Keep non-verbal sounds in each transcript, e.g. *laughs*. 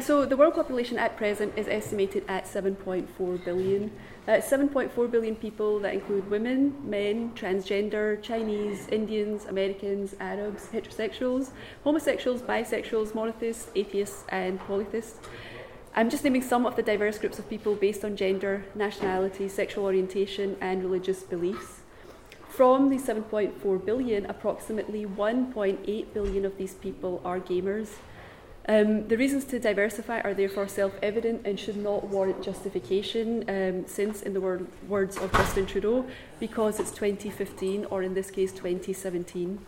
So the world population at present is estimated at 7.4 billion. Uh, That's 7.4 billion people that include women, men, transgender, Chinese, Indians, Americans, Arabs, heterosexuals, homosexuals, bisexuals, monotheists, atheists, and polytheists. I'm just naming some of the diverse groups of people based on gender, nationality, sexual orientation, and religious beliefs. From the 7.4 billion, approximately 1.8 billion of these people are gamers. Um, the reasons to diversify are therefore self evident and should not warrant justification, um, since, in the word, words of Justin Trudeau, because it's 2015 or in this case 2017.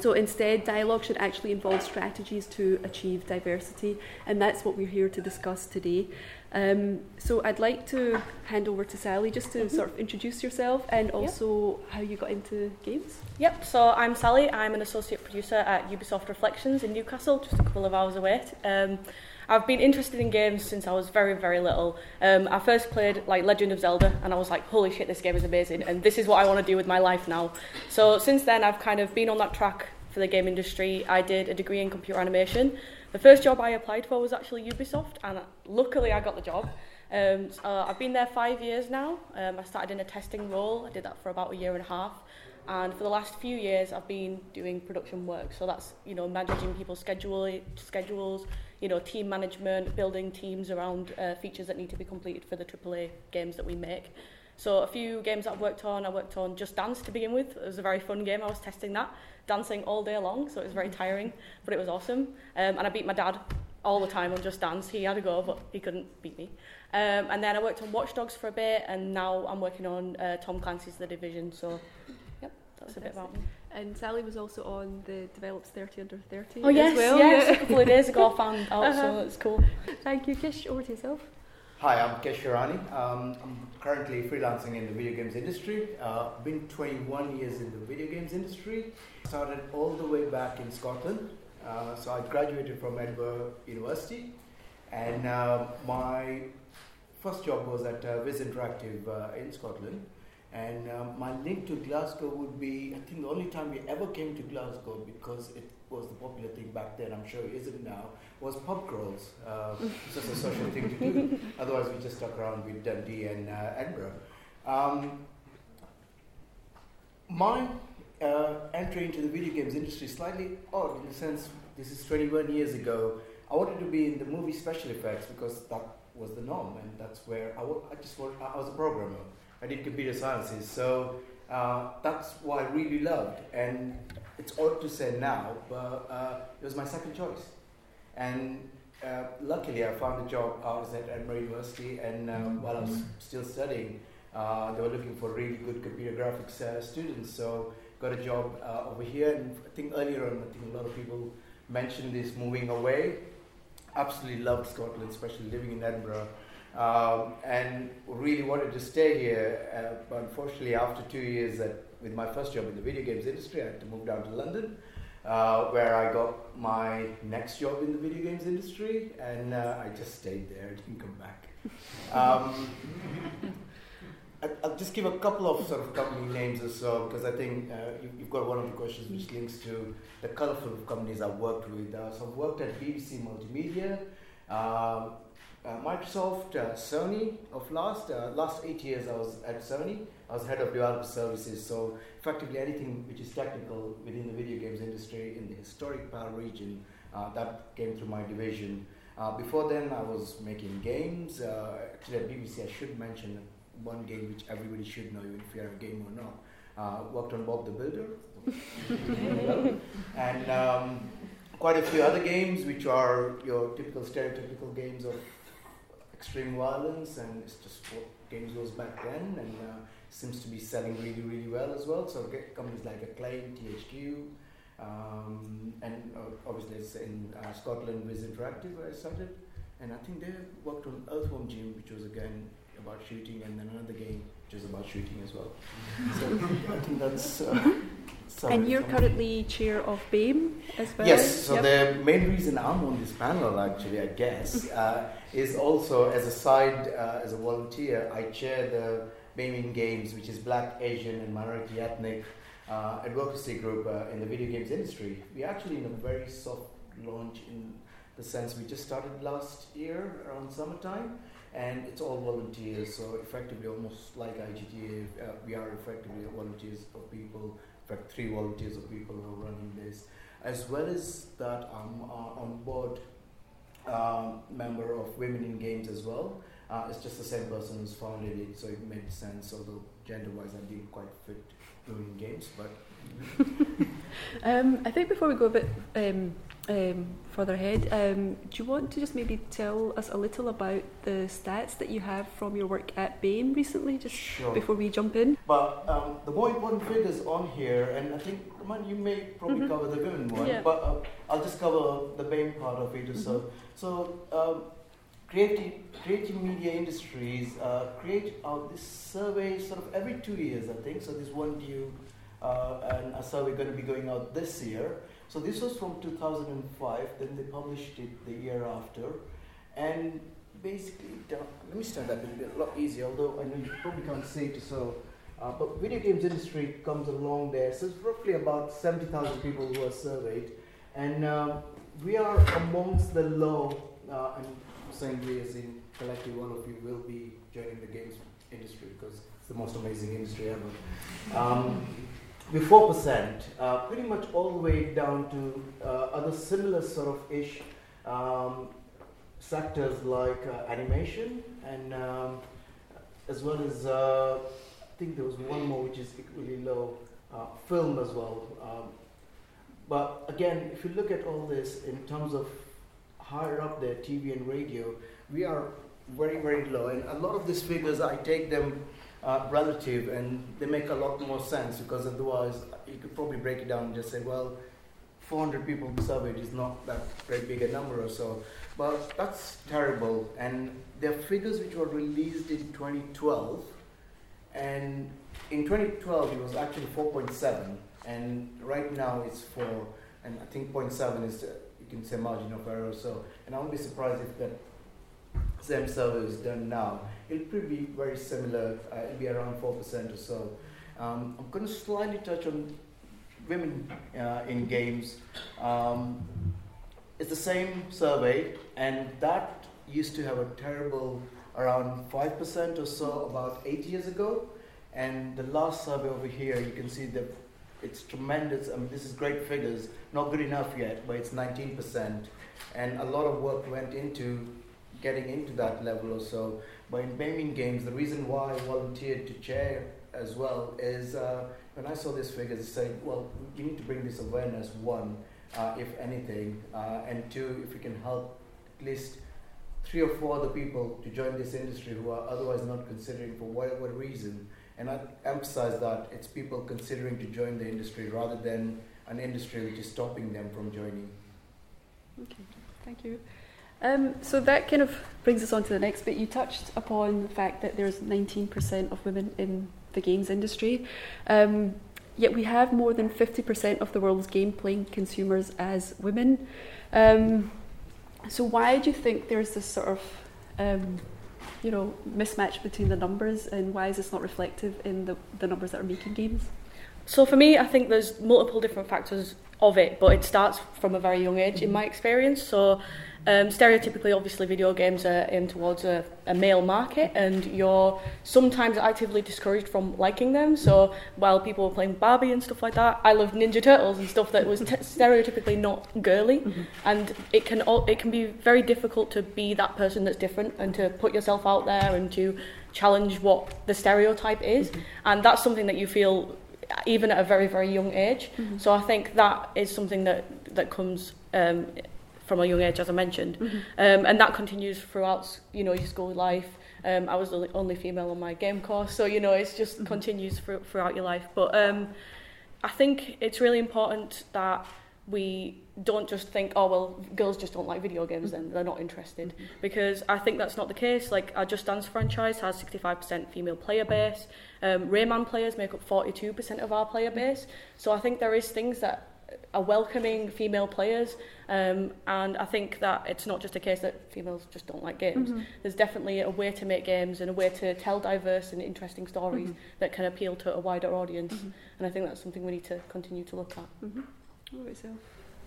So instead, dialogue should actually involve strategies to achieve diversity, and that's what we're here to discuss today. Um, so I'd like to hand over to Sally just to mm-hmm. sort of introduce yourself and also yep. how you got into games. Yep, so I'm Sally. I'm an associate producer at Ubisoft Reflections in Newcastle, just a couple of hours away. Um, I've been interested in games since I was very, very little. Um, I first played like Legend of Zelda, and I was like, "Holy shit, this game is amazing!" And this is what I want to do with my life now. So since then, I've kind of been on that track for the game industry. I did a degree in computer animation. The first job I applied for was actually Ubisoft, and luckily I got the job. Um, so I've been there five years now. Um, I started in a testing role. I did that for about a year and a half. And for the last few years, I've been doing production work. So that's you know managing people's schedule, schedules, you know team management, building teams around uh, features that need to be completed for the AAA games that we make. So a few games that I've worked on, I worked on Just Dance to begin with. It was a very fun game. I was testing that, dancing all day long, so it was very tiring, but it was awesome. Um, and I beat my dad all the time on Just Dance. He had a go, but he couldn't beat me. Um, and then I worked on Watch Dogs for a bit, and now I'm working on uh, Tom Clancy's The Division. So, yep, that's Fantastic. a bit about me. And Sally was also on the Develop's 30 Under 30 Oh yes, well. yes, a couple of days ago I *laughs* found out, uh-huh. so it's cool. Thank you, Kish. Over to yourself. Hi, I'm Kish Hirani. Um, I'm currently freelancing in the video games industry. Uh, been 21 years in the video games industry. Started all the way back in Scotland. Uh, so I graduated from Edinburgh University, and uh, my first job was at uh, VIS Interactive uh, in Scotland. And um, my link to Glasgow would be I think the only time we ever came to Glasgow because it was the popular thing back then, I'm sure it isn't now, was pub crawls. Uh, it's just a social thing to do. *laughs* Otherwise, we just stuck around with Dundee and uh, Edinburgh. Um, my uh, entry into the video games industry is slightly odd in the sense this is 21 years ago. I wanted to be in the movie special effects because that was the norm, and that's where I, w- I just worked, I was a programmer. I did computer sciences, so uh, that's what I really loved. And it's odd to say now, but uh, it was my second choice. And uh, luckily, I found a job. I was at Edinburgh University, and uh, mm-hmm. while I was still studying, uh, they were looking for really good computer graphics uh, students. So got a job uh, over here. And I think earlier on, I think a lot of people mentioned this moving away. Absolutely loved Scotland, especially living in Edinburgh. Um, and really wanted to stay here, uh, but unfortunately, after two years at with my first job in the video games industry, I had to move down to London, uh, where I got my next job in the video games industry, and uh, I just stayed there, and didn't come back. *laughs* Um, I'll just give a couple of sort of company names or so, because I think uh, you've got one of the questions which links to the colourful companies I've worked with. Uh, so I've worked at BBC Multimedia. Um, Microsoft, uh, Sony of last uh, last eight years I was at Sony. I was head of developer services, so effectively anything which is technical within the video games industry in the historic PAL region uh, that came through my division. Uh, before then, I was making games. Uh, actually, at BBC, I should mention one game which everybody should know, even if you're a gamer or not. worked on Bob the Builder, *laughs* and um, quite a few other games which are your typical stereotypical games of extreme violence, and it's just what games was back then, and uh, seems to be selling really, really well as well. So companies like Acclaim, THQ, um, and uh, obviously it's in uh, Scotland VIS Interactive where I started, and I think they worked on Earthworm Jim, which was again about shooting, and then another game which is about shooting as well. *laughs* so I think that's. Uh, and you're currently chair of BAME as well. Yes. So yep. the main reason I'm on this panel, actually, I guess, uh, is also as a side, uh, as a volunteer, I chair the BAME in Games, which is Black, Asian, and minority ethnic uh, advocacy group uh, in the video games industry. We're actually in a very soft launch in the sense we just started last year around summertime, and it's all volunteers. So effectively, almost like IGDA, uh, we are effectively volunteers of people. In fact, three volunteers of people who are running this. As well as that, I'm uh, on board um, member of Women in Games as well. Uh, it's just the same person who's founded it, so it made sense. Although gender-wise, I didn't quite fit doing games, but. *laughs* um, I think before we go a bit um, um, further ahead, um, do you want to just maybe tell us a little about the stats that you have from your work at BAME recently, just sure. before we jump in? But um, the more important figures on here, and I think man, you may probably mm-hmm. cover the women one, yeah. but uh, I'll just cover the BAME part of it. Mm-hmm. So, so um, creative, creative media industries uh, create uh, this survey sort of every two years, I think. So this one due, uh, and a survey going to be going out this year. So this was from 2005. Then they published it the year after, and basically, let me stand up. It'll be a lot easier. Although I know you probably can't see it. So. Uh, but video games industry comes along there. So it's roughly about 70,000 people who are surveyed, and uh, we are amongst the low. Uh, and saying we as in collective, all of you will be joining the games industry because it's the most amazing industry ever. Um, with 4%, uh, pretty much all the way down to uh, other similar sort of ish um, sectors like uh, animation and um, as well as uh, I think there was one more which is equally low, uh, film as well. Um, but again, if you look at all this in terms of higher up there, TV and radio, we are very, very low. And a lot of these figures, I take them uh, relative and they make a lot more sense because otherwise you could probably break it down and just say, well, 400 people surveyed is not that very big a number or so. But that's terrible. And there are figures which were released in 2012. And in 2012, it was actually 4.7. And right now it's 4. And I think 0.7 is you can say margin of error. So, and I won't be surprised if that same survey is done now. It'll probably be very similar. Uh, it'll be around four percent or so. Um, I'm going to slightly touch on women uh, in games. Um, it's the same survey, and that used to have a terrible around 5% or so about eight years ago. And the last survey over here, you can see that it's tremendous. I mean, this is great figures. Not good enough yet, but it's 19%. And a lot of work went into getting into that level or so. But in BAME games, the reason why I volunteered to chair as well is uh, when I saw these figures, I said, well, you need to bring this awareness, one, uh, if anything, uh, and two, if we can help at least three or four other people to join this industry who are otherwise not considering for whatever reason and I emphasize that it's people considering to join the industry rather than an industry which is stopping them from joining. Okay, thank you. Um, so that kind of brings us on to the next bit. You touched upon the fact that there's 19% of women in the games industry. Um, yet we have more than 50% of the world's game playing consumers as women. Um, so why do you think there's this sort of um, you know, mismatch between the numbers and why is this not reflective in the, the numbers that are making games? So for me, I think there's multiple different factors of it, but it starts from a very young age in my experience. So um, stereotypically, obviously, video games are aimed towards a, a male market, and you're sometimes actively discouraged from liking them. So while people were playing Barbie and stuff like that, I loved Ninja Turtles and stuff that was t- stereotypically not girly, mm-hmm. and it can it can be very difficult to be that person that's different and to put yourself out there and to challenge what the stereotype is, mm-hmm. and that's something that you feel even at a very very young age. Mm-hmm. So I think that is something that that comes um, from a young age, as I mentioned, mm-hmm. um, and that continues throughout you know your school life. Um, I was the only female on my game course, so you know it just mm-hmm. continues throughout your life. But um, I think it's really important that we don't just think, oh well, girls just don't like video games, then they're not interested, mm-hmm. because I think that's not the case. Like our Just Dance franchise has 65% female player base. Um, Rayman players make up 42% of our player base. So I think there is things that are welcoming female players um, and I think that it's not just a case that females just don't like games. Mm-hmm. There's definitely a way to make games and a way to tell diverse and interesting stories mm-hmm. that can appeal to a wider audience. Mm-hmm. And I think that's something we need to continue to look at. Mm-hmm.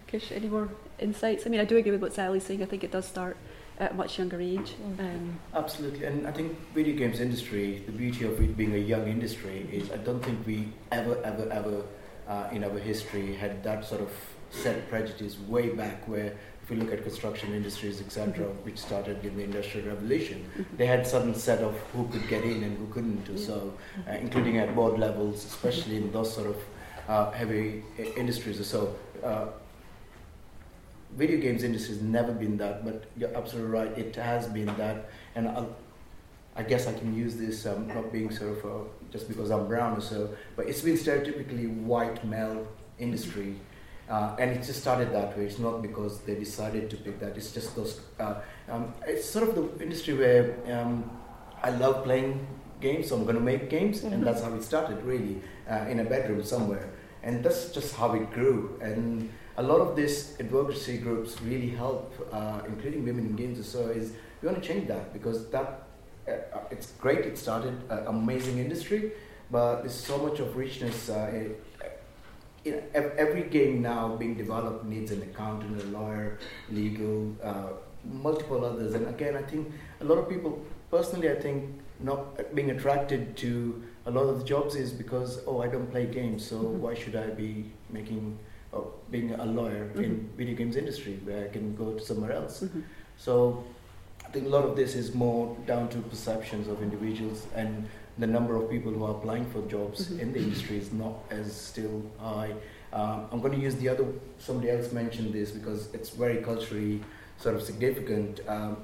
Kish, any more insights? I mean, I do agree with what Sally's saying. I think it does start at a much younger age. Mm. Um, Absolutely, and I think video games industry, the beauty of it being a young industry is I don't think we ever, ever, ever uh, in our history had that sort of set prejudice way back where if we look at construction industries, etc., Mhm. which started in the industrial revolution, mhm. they had certain set of who could get in and who couldn't. Yeah. So, uh, including at board levels, especially in those sort of uh, heavy i- industries. So, uh, video games industry has never been that, but you're absolutely right. It has been that, and I'll, I guess I can use this um, not being sort of just because I'm brown or so, but it's been stereotypically white male industry. Uh, and it just started that way. It's not because they decided to pick that. It's just those. Uh, um, it's sort of the industry where um, I love playing games, so I'm going to make games, Mhm. and that's how it started, really, uh, in a bedroom somewhere. And that's just how it grew. And a lot of these advocacy groups really help, uh, including women in games. So is we want to change that because that it's great. It started an amazing industry, but there's so much of richness. Uh, it, you know, every game now being developed needs an accountant, a lawyer, legal, uh, multiple others. And again, I think a lot of people, personally, I think not being attracted to a lot of the jobs is because oh, I don't play games, so Mhm. why should I be making, or being a lawyer in video games industry where I can go to somewhere else? Mhm. So I think a lot of this is more down to perceptions of individuals and the number of people who are applying for jobs Mhm. in the industry is not as still high. Um, I'm going to use the other, somebody else mentioned this because it's very culturally sort of significant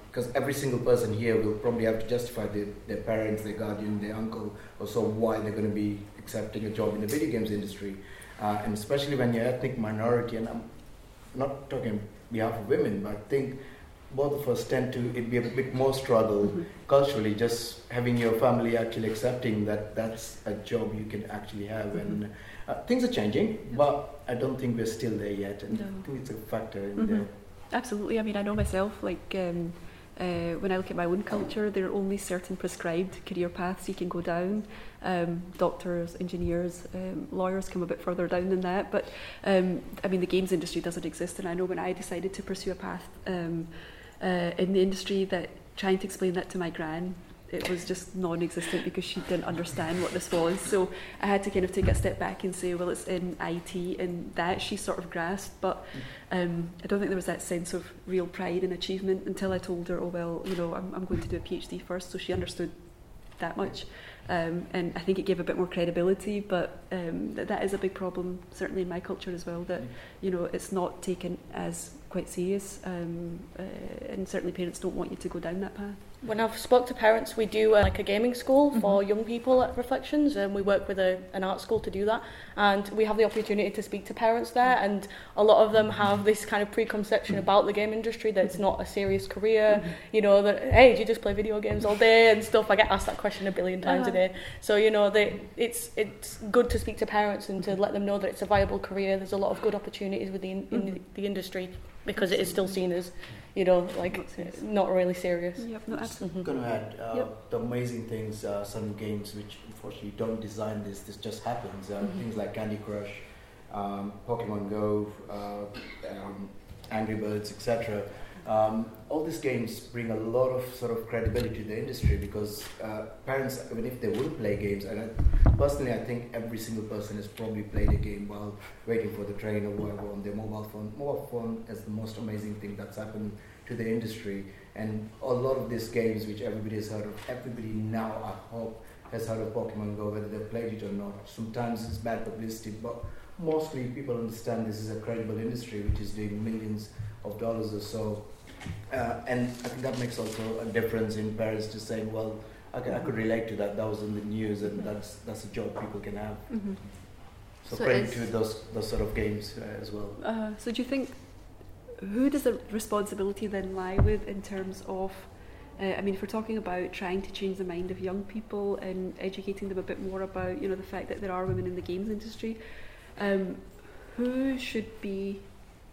because every single person here will probably have to justify their, their parents, their guardian, their uncle or so why they're going to be accepting a job in the video games industry. Uh, and especially when you're ethnic minority, and I'm not talking on behalf of women, but I think both of us tend to it be a bit more struggle Mhm. culturally just having your family actually accepting that that's a job you can actually have and uh, things are changing but i don't think we're still there yet and No. i think it's a factor in Mhm. there Absolutely. I mean, I know myself, like, um, uh, when I look at my own culture, there are only certain prescribed career paths you can go down. Um, doctors, engineers, um, lawyers come a bit further down than that. But, um, I mean, the games industry doesn't exist. And I know when I decided to pursue a path um, uh, in the industry, that trying to explain that to my gran, it was just non-existent because she didn't understand what this was. So I had to kind of take a step back and say, well, it's in IT, and that she sort of grasped. But um, I don't think there was that sense of real pride and achievement until I told her, oh, well, you know, I'm, I'm going to do a PhD first. So she understood that much. Um, and I think it gave a bit more credibility, but um, th- that is a big problem, certainly in my culture as well, that, you know, it's not taken as quite serious. Um, uh, and certainly parents don't want you to go down that path. When I've spoke to parents, we do uh, like a gaming school Mhm. for young people at Reflections, and we work with a, an art school to do that. And we have the opportunity to speak to parents there, and a lot of them have this kind of preconception about the game industry that it's not a serious career. You know that hey, do you just play video games all day and stuff? I get asked that question a billion times a Uh-huh. day. So you know they, it's it's good to speak to parents and to let them know that it's a viable career. There's a lot of good opportunities within in the, the industry because it is still seen as, you know, like Not not really serious. Yep, no, absolutely. Mhm. going to add uh, Yep. the amazing things uh, some games which unfortunately don't design this this just happens uh, Mhm. things like candy crush um, pokemon go uh, um, angry birds etc um, all these games bring a lot of sort of credibility to the industry because uh, parents even if they wouldn't play games and I, personally i think every single person has probably played a game while waiting for the train or whatever on their mobile phone mobile phone is the most amazing thing that's happened to the industry and a lot of these games which everybody has heard of, everybody now I hope has heard of Pokemon Go, whether they've played it or not. Sometimes it's bad publicity, but mostly people understand this is a credible industry which is doing millions of dollars or so. Uh, and I think that makes also a difference in Paris to saying, well, I, I could relate to that. That was in the news, and that's that's a job people can have. Mhm. So, So it's- to those those sort of games uh, as well. Uh, so do you think who does the responsibility then lie with in terms of uh, I mean if we're talking about trying to change the mind of young people and educating them a bit more about you know the fact that there are women in the games industry um, who should be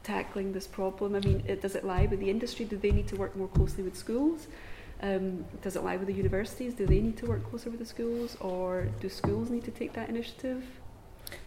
tackling this problem. I mean it, does it lie with the industry? Do they need to work more closely with schools? Um, does it lie with the universities? Do they need to work closer with the schools or do schools need to take that initiative?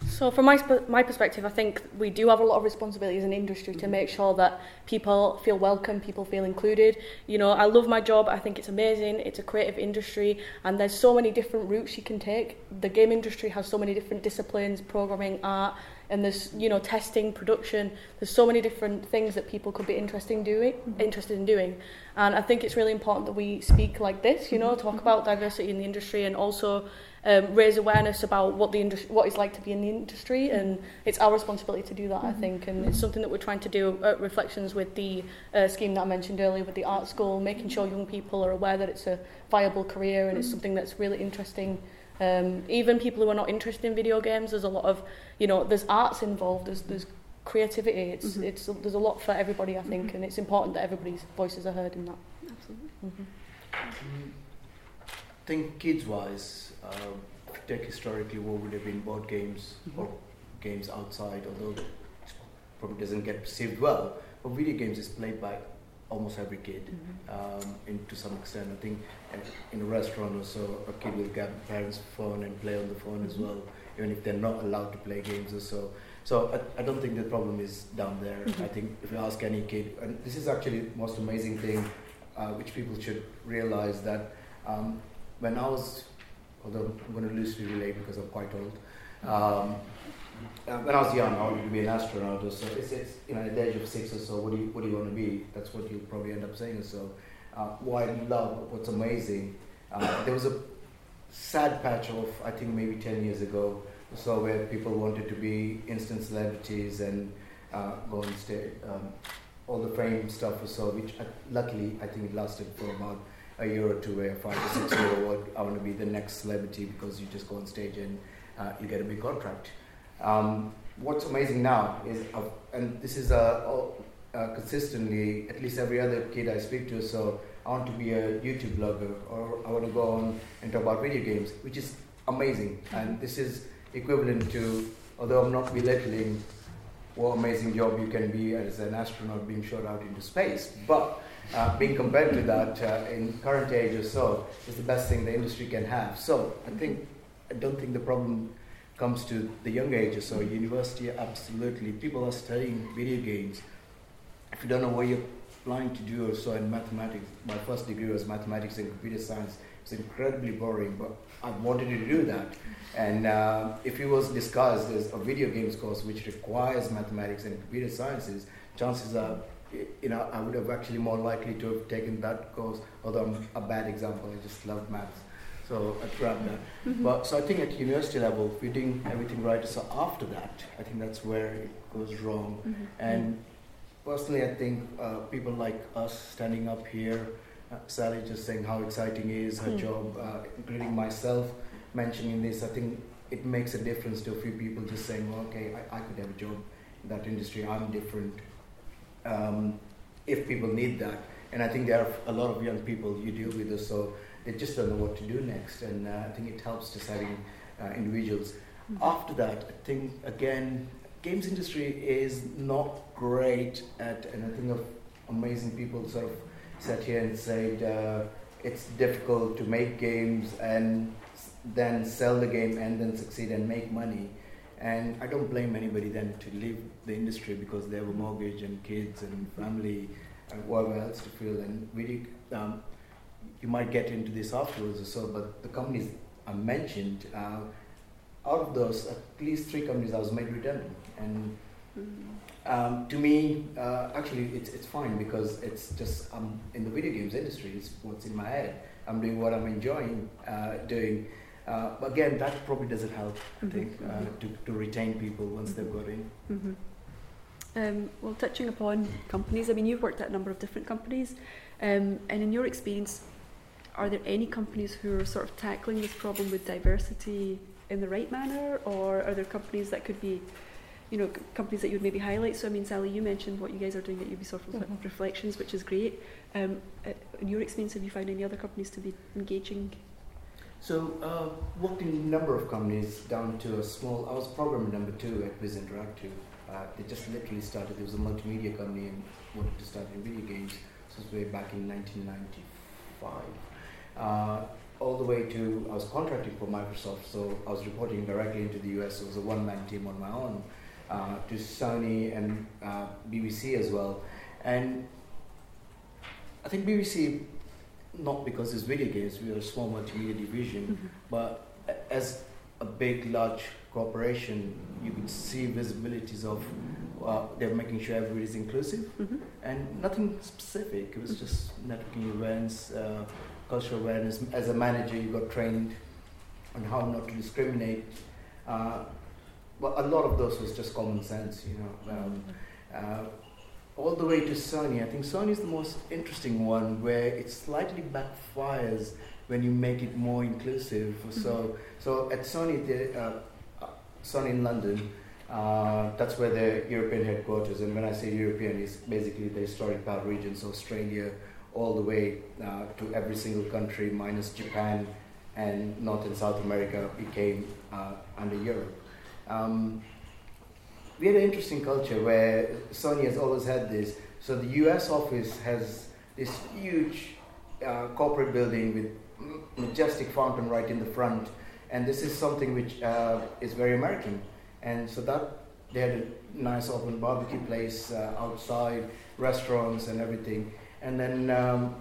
So, from my, my perspective, I think we do have a lot of responsibility as an industry to make sure that people feel welcome, people feel included. You know, I love my job, I think it's amazing, it's a creative industry, and there's so many different routes you can take. The game industry has so many different disciplines programming, art, and there's you know testing production there's so many different things that people could be interested in doing mm-hmm. interested in doing and i think it's really important that we speak like this you know mm-hmm. talk about diversity in the industry and also um, raise awareness about what the industry, what it's like to be in the industry, and it's our responsibility to do that, mm-hmm. I think, and it's something that we're trying to do at Reflections with the uh, scheme that I mentioned earlier with the art school, making sure young people are aware that it's a viable career and mm-hmm. it's something that's really interesting. Um, even people who are not interested in video games, there's a lot of, you know, there's arts involved, there's, there's creativity, it's, mm-hmm. it's, there's a lot for everybody, I think, mm-hmm. and it's important that everybody's voices are heard in that. Absolutely. Mm-hmm. Mm, I think kids-wise, uh, take historically what would have been board games mm-hmm. or games outside, although it probably doesn't get perceived well. But video games is played by almost every kid mm-hmm. um, in, to some extent. I think uh, in a restaurant or so, a kid will get parents' phone and play on the phone mm-hmm. as well, even if they're not allowed to play games or so. So I, I don't think the problem is down there. Mm-hmm. I think if you ask any kid, and this is actually the most amazing thing, uh, which people should realize that um, when I was although I'm going to loosely relate because I'm quite old. Um, uh, when I was young, I wanted to be an astronaut or so. It's, it's, you know, at the age of six or so, what do you, what do you want to be? That's what you'll probably end up saying. So, uh, what I love, what's amazing, uh, there was a sad patch of, I think maybe 10 years ago, so where people wanted to be instant celebrities and uh, go on stage, um, all the fame stuff or so, which uh, luckily I think it lasted for about a year or two where five or six year old I want to be the next celebrity because you just go on stage and uh, you get a big contract. Um, what's amazing now is, uh, and this is uh, uh, consistently, at least every other kid I speak to, so I want to be a YouTube blogger or I want to go on and talk about video games, which is amazing. And this is equivalent to, although I'm not belittling what amazing job you can be as an astronaut being shot out into space, but uh, being compared to that uh, in current age or so is the best thing the industry can have. So I think I don't think the problem comes to the young ages so. University, absolutely. People are studying video games. If you don't know what you're planning to do or so in mathematics, my first degree was mathematics and computer science. It's incredibly boring, but I wanted to do that. And uh, if it was discussed as a video games course which requires mathematics and computer sciences, chances are you know, I would have actually more likely to have taken that course, although I'm a bad example, I just love maths. So I grabbed that. Mm-hmm. But so I think at university level, we're doing everything right. So after that, I think that's where it goes wrong. Mm-hmm. And personally, I think uh, people like us standing up here, uh, Sally just saying how exciting is her mm-hmm. job, uh, including myself mentioning this, I think it makes a difference to a few people just saying, well, okay, I, I could have a job in that industry, I'm different um, if people need that. And I think there are a lot of young people you deal with, so they just don't know what to do next. And uh, I think it helps having uh, individuals. Mm-hmm. After that, I think again, games industry is not great at, and I think of amazing people sort of sat here and said uh, it's difficult to make games and then sell the game and then succeed and make money. And I don't blame anybody then to leave the industry because they have a mortgage and kids and family and whatever else to feel. And really, um, you might get into this afterwards or so, but the companies I mentioned, uh, out of those, at least three companies I was made redundant. And um, to me, uh, actually, it's, it's fine because it's just I'm in the video games industry. It's what's in my head. I'm doing what I'm enjoying uh, doing. Uh, again, that probably doesn't help, I mm-hmm. think, uh, to, to retain people once they've got in. Mm-hmm. Um, well, touching upon companies, I mean, you've worked at a number of different companies, um, and in your experience, are there any companies who are sort of tackling this problem with diversity in the right manner, or are there companies that could be, you know, c- companies that you'd maybe highlight? So, I mean, Sally, you mentioned what you guys are doing at Ubisoft mm-hmm. Reflections, which is great. Um, in your experience, have you found any other companies to be engaging so, uh, worked in a number of companies down to a small, I was program number two at VIS Interactive. Uh, they just literally started, there was a multimedia company and wanted to start in video games. This was way back in 1995. Uh, all the way to I was contracting for Microsoft, so I was reporting directly into the US. It was a one-man team on my own uh, to Sony and uh, BBC as well, and I think BBC not because it's video games. We are a small multimedia division, Mm-hmm. but as a big, large corporation, you could see visibilities of uh, they're making sure everybody's inclusive Mhm. and nothing specific. It was Mm-hmm. just networking events, uh, cultural awareness. As a manager, you got trained on how not to discriminate. Uh, but a lot of those was just common sense, you know. Um, uh, all the way to Sony. I think Sony is the most interesting one where it slightly backfires when you make it more inclusive. So, so at Sony, the, uh, uh, Sony in London, uh, that's where the European headquarters. And when I say European, it's basically the historic PAL regions, Australia, all the way uh, to every single country minus Japan and North and South America became uh, under Europe. Um, we had an interesting culture where Sony has always had this. So the US office has this huge uh, corporate building with majestic fountain right in the front, and this is something which uh, is very American. And so that they had a nice open barbecue place uh, outside, restaurants and everything. And then um,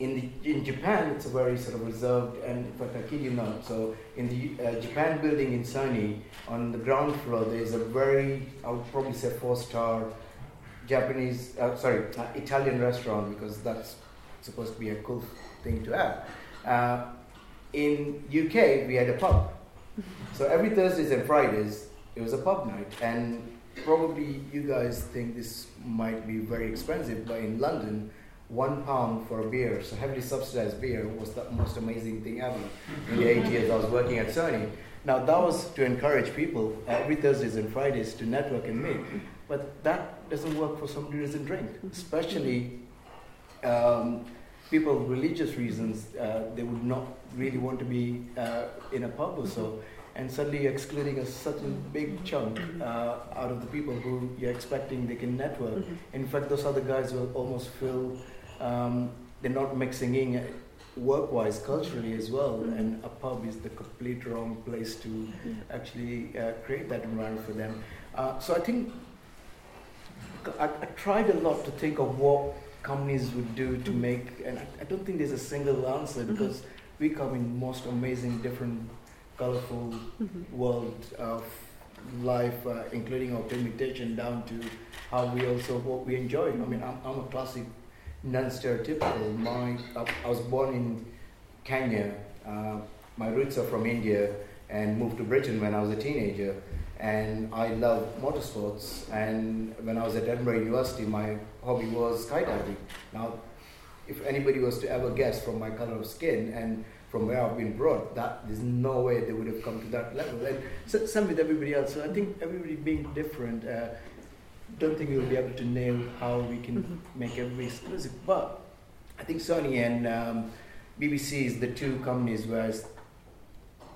in the in Japan, it's a very sort of reserved and in fact, I kid you not. So in the uh, Japan building in Sony, on the ground floor, there is a very I would probably say four star Japanese uh, sorry uh, Italian restaurant because that's supposed to be a cool thing to have. Uh, in UK, we had a pub. *laughs* So every Thursdays and Fridays, it was a pub night, and probably you guys think this might be very expensive, but in London, one pound for a beer, so heavily subsidized beer, was the most amazing thing ever. In the eight years I was working at Sony. Now that was to encourage people every Thursdays and Fridays to network and meet, but that doesn't work for somebody who doesn't drink, especially. Um, people religious reasons, uh, they would not really want to be uh, in a pub or so. And suddenly you're excluding a certain big chunk uh, out of the people who you're expecting they can network. Mhm. In fact, those other guys will almost feel um, they're not mixing in uh, work-wise, culturally as well. Mhm. And a pub is the complete wrong place to actually uh, create that environment for them. Uh, so I think I, I tried a lot to think of what companies would do to Mhm. make, and I, I don't think there's a single answer Mhm. because we come in most amazing, different, colorful Mhm. world of life, uh, including our permutation down to how we also what we enjoy. I mean, I'm, I'm a classic, non-stereotypical. My I, I was born in Kenya. Uh, my roots are from India, and moved to Britain when I was a teenager. And I love motorsports. And when I was at Edinburgh University, my hobby was skydiving. Now, if anybody was to ever guess from my color of skin and from where I've been brought, that there's no way they would have come to that level. And so, same with everybody else. So I think everybody being different, uh, don't think we'll be able to nail how we can Mhm. make everybody exclusive. But I think Sony and um, BBC is the two companies where I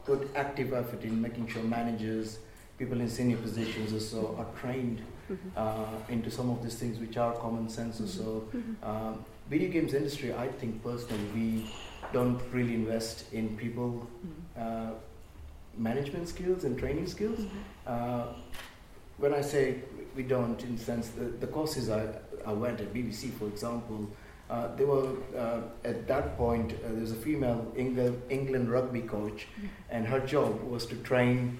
put active effort in making sure managers, people in senior positions or so are trained Mhm. uh, into some of these things which are common sense or so. Mhm. Um, video games industry, I think personally, we don't really invest in people Mhm. uh, management skills and training skills. Mhm. Uh, when I say we don't, in the sense the, the courses I, I went at BBC, for example, uh, they were uh, at that point uh, there was a female England, England rugby coach, and her job was to train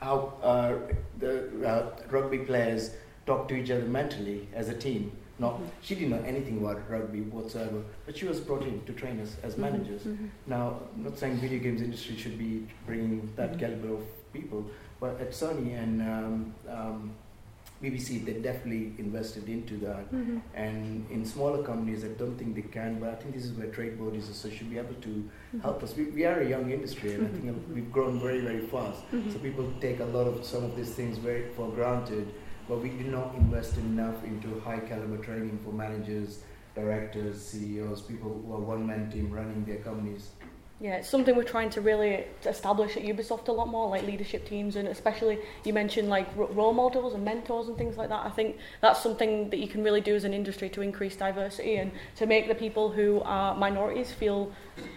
how uh, the uh, rugby players talk to each other mentally as a team. Not Mhm. she didn't know anything about rugby whatsoever, but she was brought in to train us as Mhm. managers. Mhm. Now, I'm not saying video games industry should be bringing that Mhm. caliber of people, but at Sony and um, um, BBC, they definitely invested into that. Mhm. And in smaller companies, I don't think they can, but I think this is where trade bodies so should be able to Mhm. help us. We, we are a young industry, and I think Mhm. we've grown very, very fast. So people take a lot of some of these things very for granted, but we do not invest enough into high caliber training for managers, directors, CEOs, people who are one man team running their companies. Yeah, it's something we're trying to really establish at Ubisoft a lot more, like leadership teams, and especially you mentioned like role models and mentors and things like that. I think that's something that you can really do as an industry to increase diversity and to make the people who are minorities feel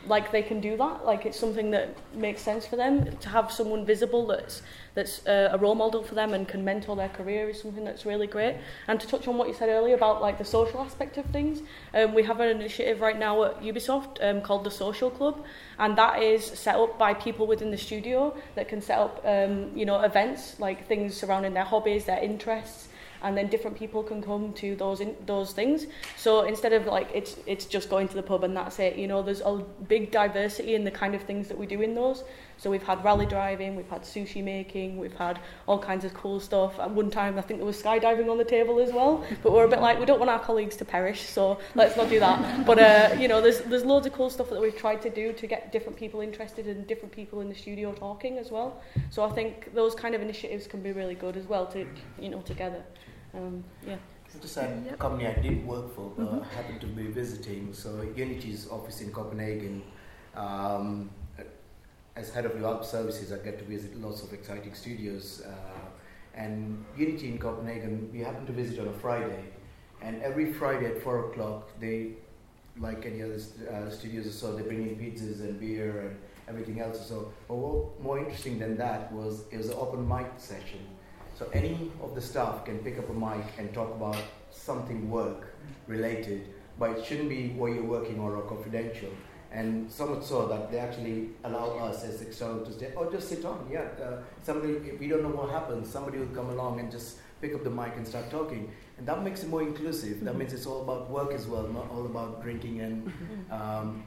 like they can do that. Like it's something that makes sense for them to have someone visible that's that's uh, a role model for them and can mentor their career is something that's really great. And to touch on what you said earlier about like the social aspect of things, um, we have an initiative right now at Ubisoft um, called the Social Club, and that is set up by people within the studio that can set up um, you know events like things surrounding their hobbies, their interests and then different people can come to those in, those things. So instead of like it's it's just going to the pub and that's it, you know, there's a big diversity in the kind of things that we do in those. So we've had rally driving, we've had sushi making, we've had all kinds of cool stuff. At one time, I think there was skydiving on the table as well. But we're a bit like we don't want our colleagues to perish, so let's not do that. But uh, you know, there's there's loads of cool stuff that we've tried to do to get different people interested and different people in the studio talking as well. So I think those kind of initiatives can be really good as well to you know together. Um, yeah. Just a yep. company I did work for, but mm-hmm. happened to be visiting. So Unity's office in Copenhagen. Um, as head of Valve services, I get to visit lots of exciting studios. Uh, and Unity in Copenhagen, we happened to visit on a Friday. And every Friday at 4 o'clock, they, like any other uh, studios so, they bring in pizzas and beer and everything else. So, but what more interesting than that was it was an open mic session. So any of the staff can pick up a mic and talk about something work related, but it shouldn't be what you're working on or confidential. And so much so that they actually allow us as external to say, oh, just sit on. Yeah, uh, somebody, if we don't know what happens, somebody will come along and just pick up the mic and start talking. And that makes it more inclusive. Mm-hmm. That means it's all about work as well, not all about drinking and *laughs* um,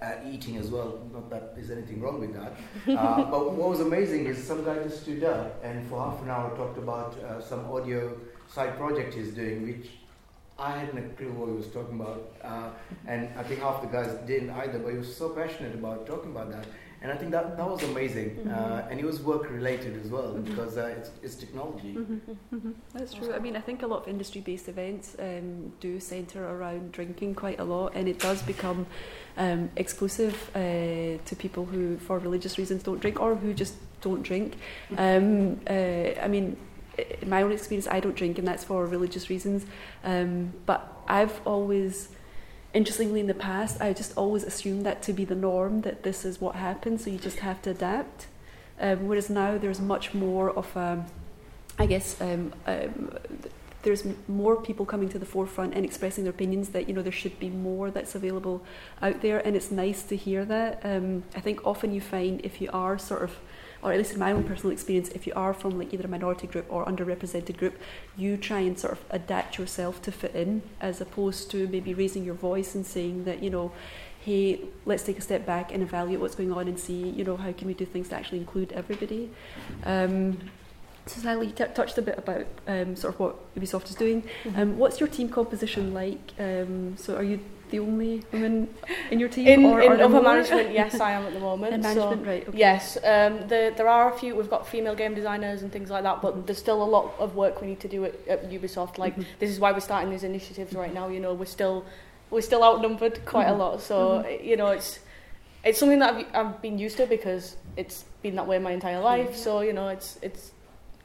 uh, eating as well. Not that there's anything wrong with that. Uh, but what was amazing is some guy just stood up and for half an hour talked about uh, some audio side project he's doing, which I hadn't a clue what he was talking about. Uh, and I think half the guys didn't either, but he was so passionate about talking about that. And I think that, that was amazing. Mm-hmm. Uh, and it was work related as well mm-hmm. because uh, it's, it's technology. Mm-hmm. mm-hmm. That's true. I mean, I think a lot of industry based events um, do centre around drinking quite a lot, and it does become um, exclusive uh, to people who, for religious reasons, don't drink or who just don't drink. Um, uh, I mean, in my own experience, I don't drink, and that's for religious reasons. Um, but I've always interestingly in the past I just always assumed that to be the norm that this is what happens so you just have to adapt um, whereas now there's much more of a I guess um, um, there's more people coming to the forefront and expressing their opinions that you know there should be more that's available out there and it's nice to hear that um, I think often you find if you are sort of or at least in my own personal experience, if you are from like either a minority group or underrepresented group, you try and sort of adapt yourself to fit in, as opposed to maybe raising your voice and saying that you know, hey, let's take a step back and evaluate what's going on and see you know how can we do things to actually include everybody. Um, so Sally, you t- touched a bit about um, sort of what Ubisoft is doing. Mm-hmm. Um, what's your team composition like? Um, so are you the only woman in your team? In, or, in upper management, *laughs* yes, I am at the moment. *laughs* In management, so, right? Okay. Yes, um, the, there are a few. We've got female game designers and things like that, but there's still a lot of work we need to do at, at Ubisoft. Like mm-hmm. this is why we're starting these initiatives right now. You know, we're still we're still outnumbered quite mm-hmm. a lot. So mm-hmm. you know, it's it's something that I've, I've been used to because it's been that way my entire life. Mm-hmm. So you know, it's it's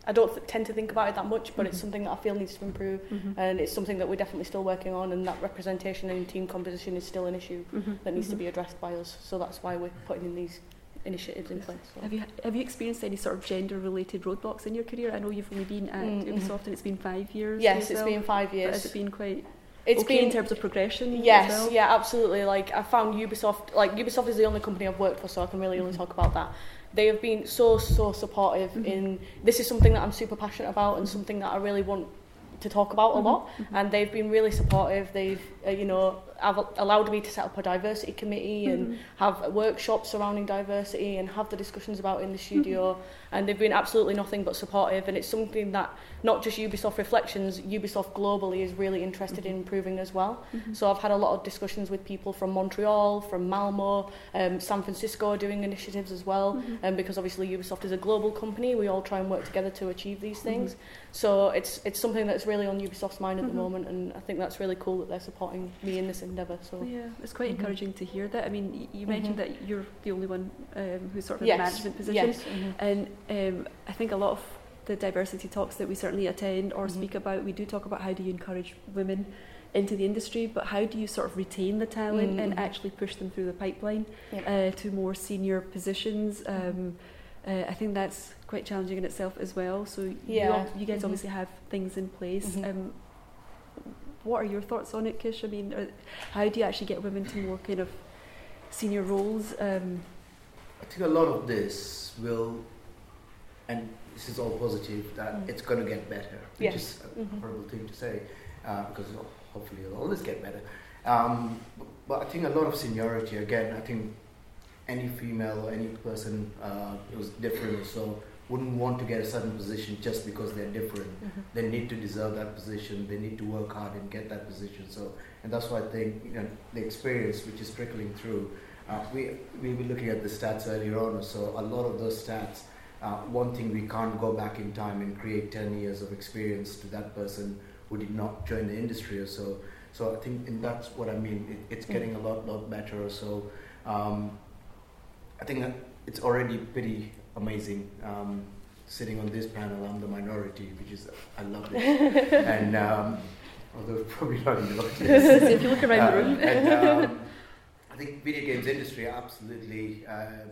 I don't th- tend to think about it that much, but mm-hmm. it's something that I feel needs to improve, mm-hmm. and it's something that we're definitely still working on. And that representation and team composition is still an issue mm-hmm. that needs mm-hmm. to be addressed by us. So that's why we're putting in these initiatives in place. So. Have you have you experienced any sort of gender related roadblocks in your career? I know you've only been at mm-hmm. Ubisoft and it's been five years. Yes, it's been five years. has it been quite? It's okay been in terms of progression. Yes, well? yeah, absolutely. Like I found Ubisoft, like Ubisoft is the only company I've worked for, so I can really only mm-hmm. talk about that they have been so so supportive mm-hmm. in this is something that I'm super passionate about and something that I really want to talk about mm-hmm. a lot and they've been really supportive they've uh, you know have allowed me to set up a diversity committee mm-hmm. and have workshops surrounding diversity and have the discussions about in the studio mm-hmm. and they've been absolutely nothing but supportive and it's something that not just Ubisoft Reflections, Ubisoft globally is really interested mm-hmm. in improving as well. Mm-hmm. So I've had a lot of discussions with people from Montreal, from Malmo, um, San Francisco doing initiatives as well. Mm-hmm. Um, because obviously Ubisoft is a global company, we all try and work together to achieve these mm-hmm. things. Mm-hmm. So it's it's something that's really on Ubisoft's mind at mm-hmm. the moment, and I think that's really cool that they're supporting me in this endeavour. So yeah, it's quite Mhm. encouraging to hear that. I mean, you mentioned Mhm. that you're the only one um, who's sort of in a management position, Yes. mhm. and um, I think a lot of the diversity talks that we certainly attend or Mhm. speak about, we do talk about how do you encourage women into the industry, but how do you sort of retain the talent and Mhm. actually push them through the pipeline Yep. uh, to more senior positions? Um, uh, I think that's quite challenging in itself as well. So you, Yeah. all, you guys obviously have things in place. Um, what are your thoughts on it, Kish? I mean, are, how do you actually get women to more kind of senior roles? Um, I think a lot of this will, and this is all positive, that Mm. it's going to get better, which Yes. is a Mhm. horrible thing to say, uh, because hopefully it'll always get better. Um, but I think a lot of seniority, again, I think any female or any person uh, who's different or so wouldn't want to get a certain position just because they're different. Mhm. They need to deserve that position. They need to work hard and get that position. So, and that's why I think you know the experience which is trickling through. Uh, we we were looking at the stats earlier on. So a lot of those stats. Uh, one thing we can't go back in time and create ten years of experience to that person who did not join the industry or so. So I think, and that's what I mean. It, it's Mm. getting a lot lot better or so. Um, I think that it's already pretty amazing. Um, sitting on this panel, I'm the minority, which is I love it. *laughs* and um, although probably not in the *laughs* audience. if you look around the Uh, room. and, um, *laughs* I think video games industry absolutely. Uh,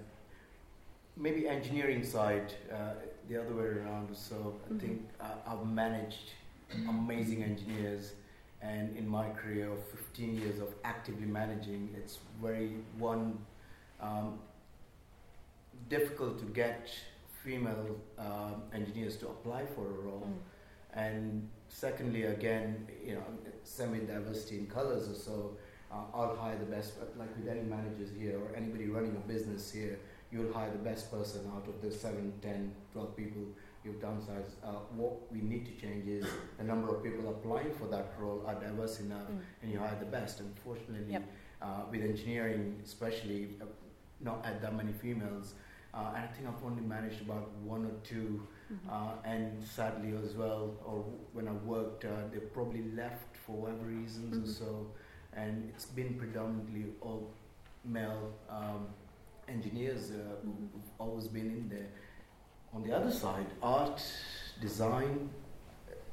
maybe engineering side uh, the other way around. So I Mhm. think uh, I've managed amazing engineers, and in my career of 15 years of actively managing, it's very one um, difficult to get female um, engineers to apply for a role. Mm. And secondly, again, you know, semi-diversity in colors or so, uh, I'll hire the best. But like with any managers here or anybody running a business here, you'll hire the best person out of the 7, 10, 12 people you've downsized. Uh, what we need to change is the number of people applying for that role are diverse enough, Mm. and you hire the best. Unfortunately, Yep. uh, with engineering, especially, uh, not at that many females. Uh, and I think I've only managed about one or two Mhm. uh, and sadly as well, or when I worked, uh, they probably left for whatever reasons Mhm. or so, and it's been predominantly all male um, engineers uh, Mhm. who've always been in there. On the other side, art, design,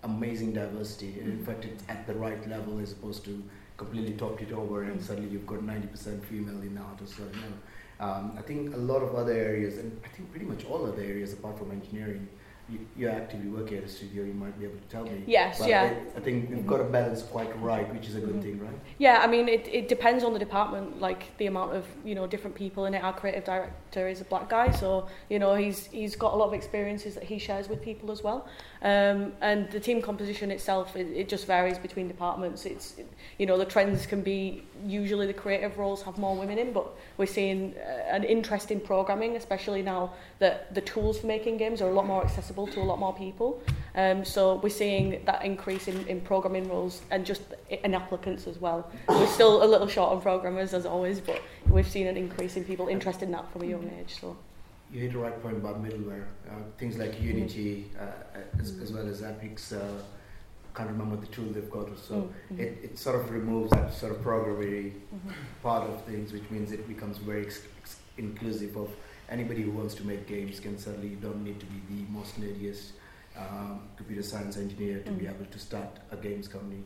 amazing diversity. In Mhm. fact, it's at the right level as opposed to completely topped it over and Mhm. suddenly you've got 90% female in art or so. Um, I think a lot of other areas, and I think pretty much all other areas apart from engineering, you, you actively work at a studio, you might be able to tell me. Yes, But yeah. I, I think we've got a balance quite right, which is a good Mhm. thing, right? Yeah, I mean, it, it depends on the department, like the amount of, you know, different people in it. Our creative director is a black guy, so, you know, he's he's got a lot of experiences that he shares with people as well. Um, and the team composition itself, it, it just varies between departments. It's, you know, the trends can be, usually the creative roles have more women in, but we're seeing uh, an interest in programming, especially now that the tools for making games are a lot more accessible to a lot more people. Um, so we're seeing that increase in, in programming roles and just in applicants as well. We're still a little short on programmers as always, but we've seen an increase in people interested in that from a young age. So You hit the right point about middleware. Uh, things like Unity, uh, as, as well as Epic's, uh, can't remember the tool they've got so. Mm, mhm. It, it sort of removes that sort of programming Mhm. part of things, which means it becomes very ex- ex- inclusive of anybody who wants to make games can certainly you don't need to be the most nerdiest um, computer science engineer to be Mhm. able to start a games company.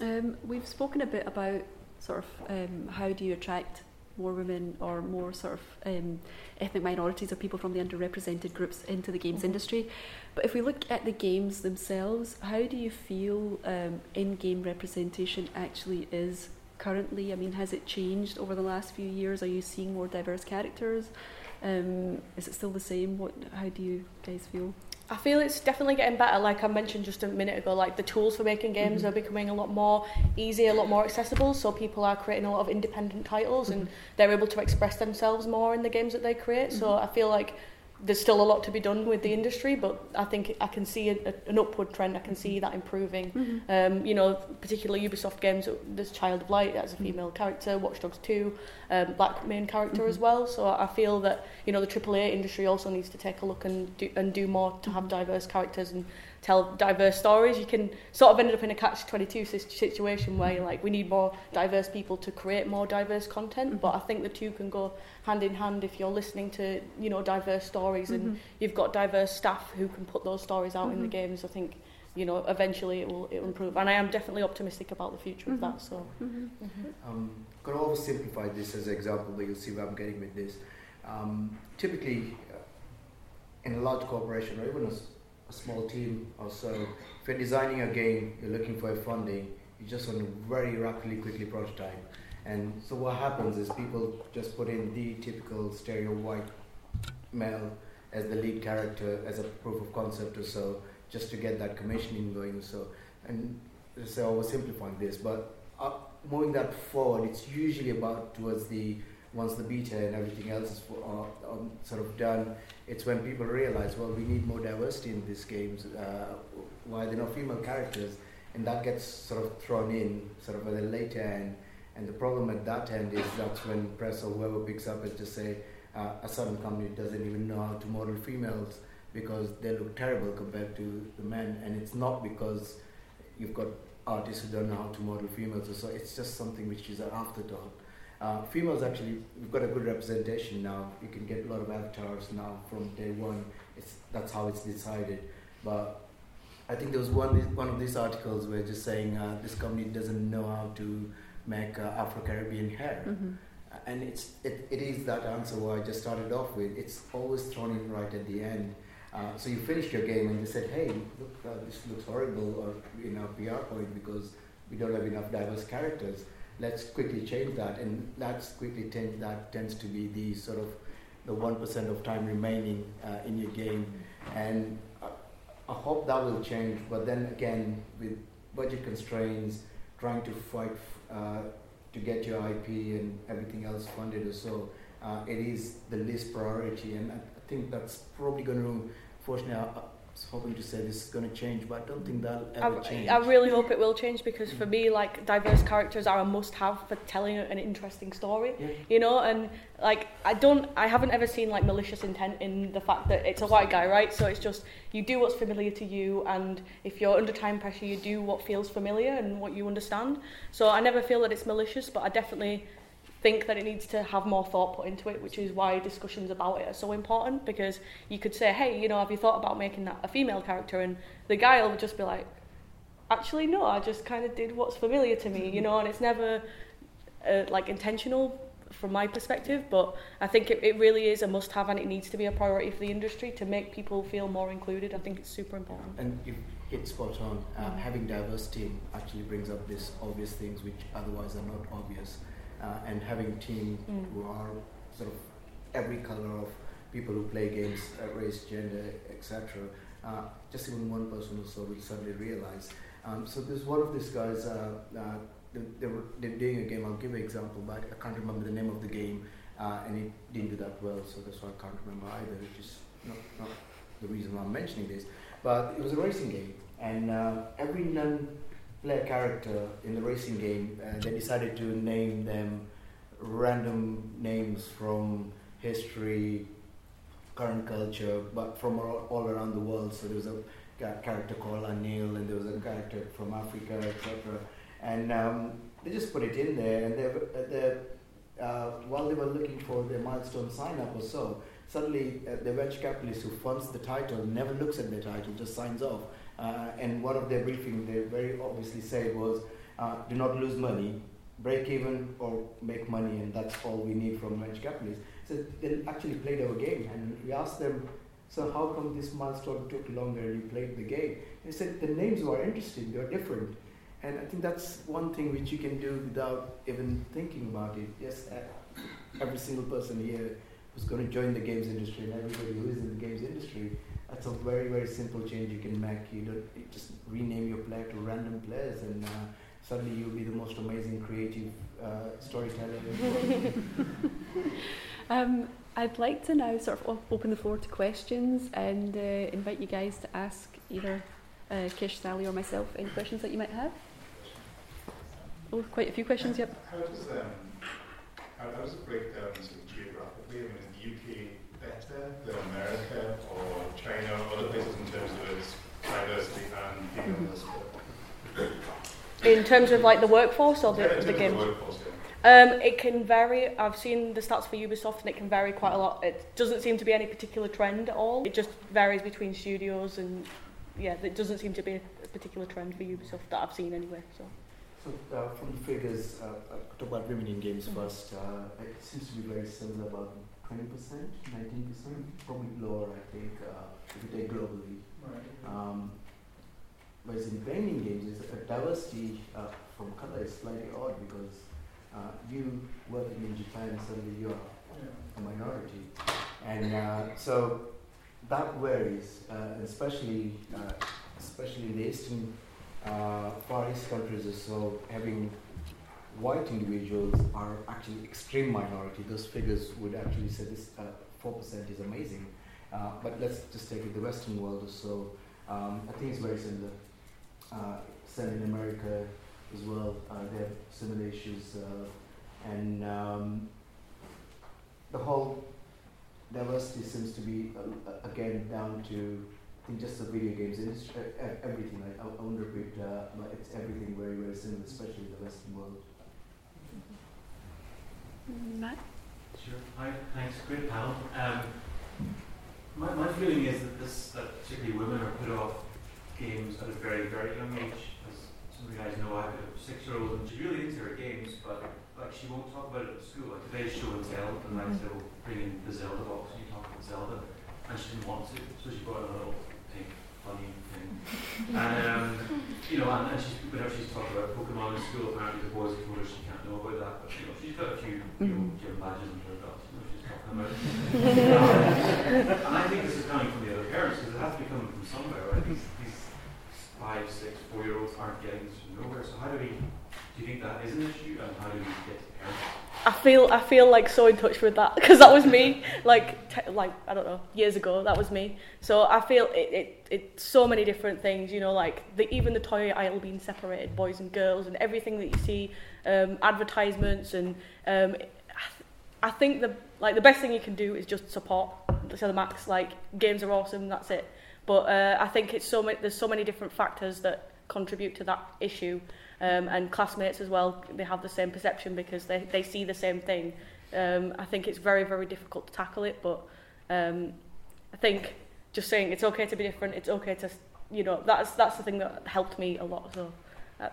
Um, we've spoken a bit about sort of um, how do you attract more women or more sort of um, ethnic minorities or people from the underrepresented groups into the games Mhm. industry. But if we look at the games themselves, how do you feel um, in-game representation actually is currently? I mean, has it changed over the last few years? Are you seeing more diverse characters? Um, is it still the same? What? How do you guys feel? I feel it's definitely getting better. Like I mentioned just a minute ago, like the tools for making games Mhm. are becoming a lot more easy, a lot more accessible. So people are creating a lot of independent titles and Mhm. they're able to express themselves more in the games that they create. So Mhm. I feel like there's still a lot to be done with the industry, but I think I can see a, an upward trend. I can see that improving. Mhm. Um, you know, particularly Ubisoft games, there's Child of Light as a Mhm. female character, Watch Dogs 2, um, black main character as Mhm. well. So I feel that, you know, the AAA industry also needs to take a look and do, and do more to have Mhm. diverse characters and tell diverse stories. You can sort of end up in a catch-22 situation where you're like, we need more diverse people to create more diverse content, mm-hmm. but I think the two can go hand in hand if you're listening to, you know, diverse stories mm-hmm. and you've got diverse staff who can put those stories out mm-hmm. in the mm-hmm. games. I think you know, eventually it will, it will improve. And I am definitely optimistic about the future mm-hmm. of that. So, mm-hmm. Mm-hmm. Um, going to oversimplify this as an example, but you'll see where I'm getting with this. Um, typically, uh, in a large corporation or even a, a, small team or so, if you're designing a game, you're looking for a funding, you just want to very rapidly, quickly prototype. And so what happens is people just put in the typical stereo white male as the lead character as a proof of concept or so just to get that commissioning going. So, and so I was simplifying this, but uh, moving that forward, it's usually about towards the once the beta and everything else is uh, um, sort of done, it's when people realize, well, we need more diversity in these games. Uh, why there are no female characters, and that gets sort of thrown in sort of at a later end. And the problem at that end is that's when press or whoever picks up and just say uh, a certain company doesn't even know how to model females because they look terrible compared to the men, and it's not because you've got artists who don't know how to model females, so it's just something which is an afterthought. Uh, females actually, we've got a good representation now. You can get a lot of avatars now from day one. It's that's how it's decided. But I think there was one one of these articles where just saying uh, this company doesn't know how to make uh, Afro Caribbean hair. Mm-hmm. And it's it, it is that answer where I just started off with. It's always thrown in right at the end. Uh, so you finished your game and you said, hey, look, uh, this looks horrible, or in our PR point because we don't have enough diverse characters. Let's quickly change that, and let's quickly that tends to be the sort of the one percent of time remaining uh, in your game, and I, I hope that will change. But then again, with budget constraints, trying to fight uh, to get your IP and everything else funded or so, uh, it is the least priority, and I, think that's probably going to Fortunately, was hoping to say this is going to change, but I don't think that'll ever I, change. I really hope it will change because for mm. me, like diverse characters are a must-have for telling an interesting story. Yeah. You know, and like I don't, I haven't ever seen like malicious intent in the fact that it's a white guy, right? So it's just you do what's familiar to you, and if you're under time pressure, you do what feels familiar and what you understand. So I never feel that it's malicious, but I definitely think that it needs to have more thought put into it, which is why discussions about it are so important because you could say, hey, you know, have you thought about making that a female character? And the guy will just be like, actually, no, I just kind of did what's familiar to me, you know, and it's never uh, like intentional from my perspective, but I think it, it really is a must have and it needs to be a priority for the industry to make people feel more included. I think it's super important. And you hit spot on. Uh. Having diversity actually brings up these obvious things which otherwise are not obvious uh, and having team mm. who are sort of every color of people who play games, uh, race, gender, etc. Uh, just even one person or so will suddenly realize. Um, so there's one of these guys. Uh, uh, they, they, were they're doing a game. I'll give an example, but I can't remember the name of the game, uh, and it didn't do that well. So that's why I can't remember either. Which is not, not the reason why I'm mentioning this. But it was a racing game, and every non player character in the racing game, and they decided to name them random names from history, current culture, but from all, all around the world. So there was a character called Anil, and there was a character from Africa, etc. And um, they just put it in there, and they, they uh, while they were looking for their milestone sign up or so, suddenly uh, the venture capitalist who funds the title never looks at the title, just signs off uh, and one of their briefing they very obviously said was, uh, do not lose money, break even or make money, and that's all we need from venture capitalists. So they actually played our game, and we asked them, so how come this milestone took longer and you played the game? They said the names were interesting, they're different. And I think that's one thing which you can do without even thinking about it. Yes, every single person here who's going to join the games industry and everybody who is in the games industry that's a very very simple change you can make. You don't you just rename your player to random players, and uh, suddenly you'll be the most amazing creative uh, storyteller. *laughs* um, I'd like to now sort of open the floor to questions and uh, invite you guys to ask either uh, Kish, Sally, or myself any questions that you might have. Oh, quite a few questions. Yep. How does um, how, how does it break down sort of geographically? I mean, the UK better than America or China or other places in terms of its diversity and female? In terms of like the workforce or the, Yeah, in the terms of games? workforce, yeah. Um, it can vary. I've seen the stats for Ubisoft, and it can vary quite a lot. It doesn't seem to be any particular trend at all. It just varies between studios, and yeah, it doesn't seem to be a particular trend for Ubisoft that I've seen anyway. So So uh, from the figures, uh, uh, talk about women in games Mhm. first. Uh, it seems to be very similar, about 20%, 19%, probably lower, I think, uh, if you take globally. Um, whereas in gaming games, a diversity uh, from color is slightly odd because uh, you working in Japan, suddenly you are a minority, and uh, so that varies, uh, especially uh, especially in the eastern uh, Far East countries so, having white individuals are actually extreme minority. Those figures would actually say this uh, four percent is amazing, uh, but let's just take it the Western world or so. Um, I think it's very similar. Uh, same in America as well. Uh, they have similar issues, uh, and um, the whole diversity seems to be uh, uh, again down to I think just the video games industry, uh, uh, everything. Like I, won't repeat, uh, but it's everything very very similar, especially in the Western world. Matt? Sure. Hi, thanks. Great panel. Um, my, my feeling is that this, that particularly women are put off games at a very, very young age. As some of you guys know, I have a six-year-old and she's really into her games, but like she won't talk about it at school. Like today's show and tell, and like they'll bring in the Zelda box and you talk about Zelda, and she didn't want to, so she brought a little pink funny thing. And um, you know, and, and she's whenever she's talked about Pokemon in school, apparently the boys have told her she can't know about that. But you know, she's got a few you know, Mhm. gym badges under her belt. You know, she's talking about. Um, *laughs* and I think this is coming from the other parents because it has to be coming from somewhere, right? These, these five, six, four year olds aren't getting this from nowhere. So how do we? Do you think that is an issue, and how do we get? I feel I feel like so in touch with that because that was me like like I don't know years ago that was me. So I feel it, it so many different things you know like the even the toy aisle being separated boys and girls and everything that you see um, advertisements and um, I, th- I think the like the best thing you can do is just support to the max like games are awesome that's it. But uh, I think it's so there's so many different factors that contribute to that issue um, and classmates as well they have the same perception because they, they see the same thing um, I think it's very very difficult to tackle it but um, I think just saying it's okay to be different it's okay to you know that's that's the thing that helped me a lot so